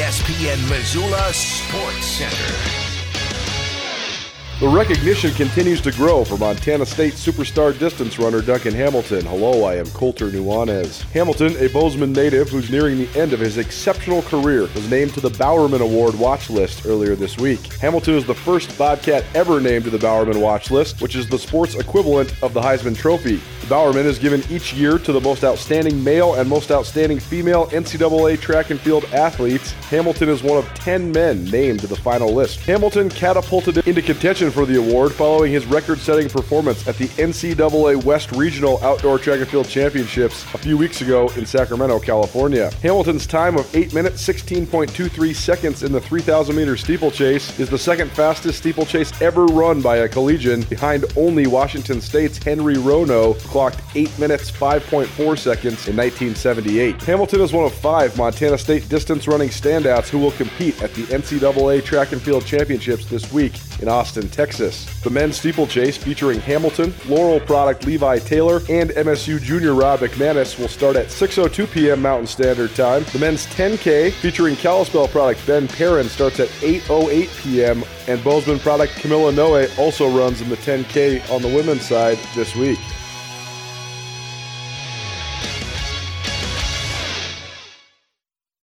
ESPN Missoula Sports Center. The recognition continues to grow for Montana State superstar distance runner Duncan Hamilton. Hello, I am Colter Nuanez. Hamilton, a Bozeman native who's nearing the end of his exceptional career, was named to the Bowerman Award watch list earlier this week. Hamilton is the first Bobcat ever named to the Bowerman watch list, which is the sports equivalent of the Heisman Trophy. Bowerman is given each year to the most outstanding male and most outstanding female NCAA track and field athletes. Hamilton is one of 10 men named to the final list. Hamilton catapulted into contention for the award following his record setting performance at the NCAA West Regional Outdoor Track and Field Championships a few weeks ago in Sacramento, California. Hamilton's time of 8 minutes 16.23 seconds in the 3,000 meter steeplechase is the second fastest steeplechase ever run by a collegian, behind only Washington State's Henry Rono clocked 8 minutes 5.4 seconds in 1978. Hamilton is one of five Montana State distance running standouts who will compete at the NCAA Track and Field Championships this week in Austin, Texas. The men's steeplechase featuring Hamilton, Laurel product Levi Taylor, and MSU junior Rob McManus will start at 6.02 p.m. Mountain Standard Time. The men's 10K featuring Kalispell product Ben Perrin starts at 8.08 p.m. and Bozeman product Camilla Noe also runs in the 10K on the women's side this week.